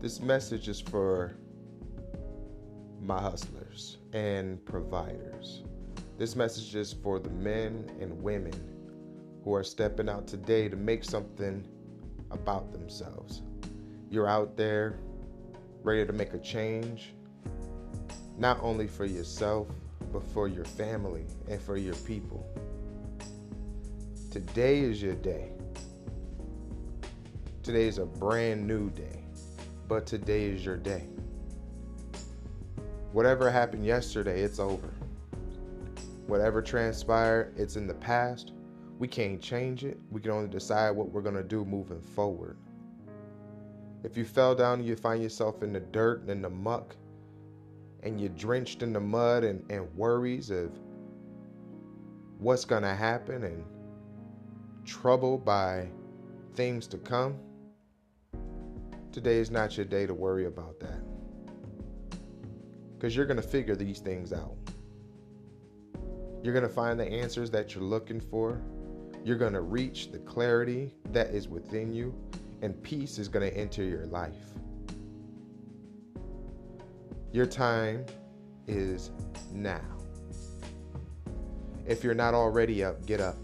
This message is for my hustlers and providers. This message is for the men and women who are stepping out today to make something about themselves. You're out there ready to make a change, not only for yourself, but for your family and for your people. Today is your day. Today is a brand new day, but today is your day. Whatever happened yesterday, it's over. Whatever transpired, it's in the past. We can't change it. We can only decide what we're going to do moving forward. If you fell down and you find yourself in the dirt and in the muck, and you're drenched in the mud and, and worries of what's going to happen and trouble by things to come, today is not your day to worry about that. Because you're going to figure these things out. You're going to find the answers that you're looking for. You're going to reach the clarity that is within you, and peace is going to enter your life. Your time is now. If you're not already up, get up.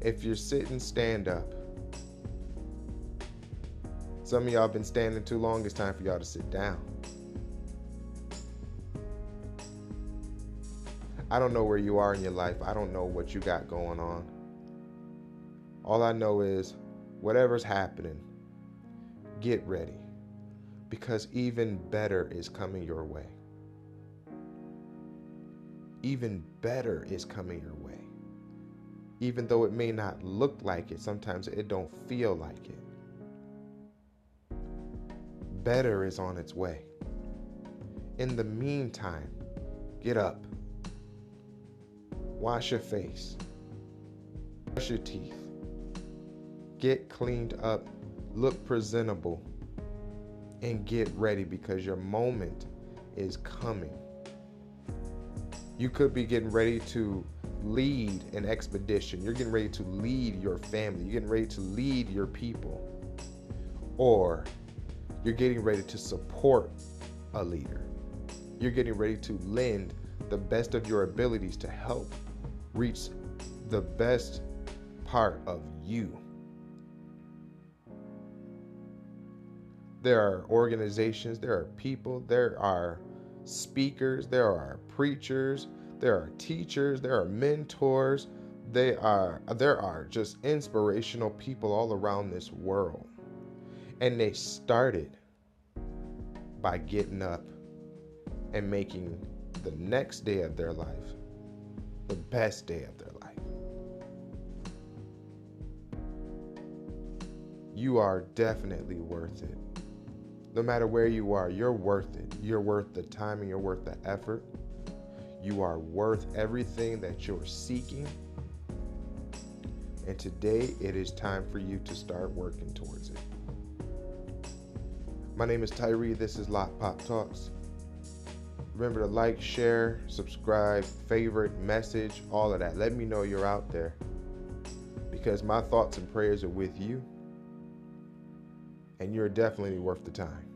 If you're sitting, stand up. Some of y'all been standing too long. It's time for y'all to sit down. I don't know where you are in your life. I don't know what you got going on. All I know is whatever's happening, get ready because even better is coming your way. Even better is coming your way. Even though it may not look like it, sometimes it don't feel like it. Better is on its way. In the meantime, get up. Wash your face. Brush your teeth. Get cleaned up. Look presentable and get ready because your moment is coming. You could be getting ready to lead an expedition. You're getting ready to lead your family. You're getting ready to lead your people. Or you're getting ready to support a leader. You're getting ready to lend the best of your abilities to help reach the best part of you. There are organizations, there are people, there are speakers, there are preachers, there are teachers, there are mentors, they are there are just inspirational people all around this world. And they started by getting up and making the next day of their life the best day of their life. You are definitely worth it no matter where you are, you're worth it. You're worth the time and you're worth the effort. You are worth everything that you're seeking. And today it is time for you to start working towards it. My name is Tyree. This is Lot Pop Talks. Remember to like, share, subscribe, favorite, message, all of that. Let me know you're out there because my thoughts and prayers are with you and you're definitely worth the time.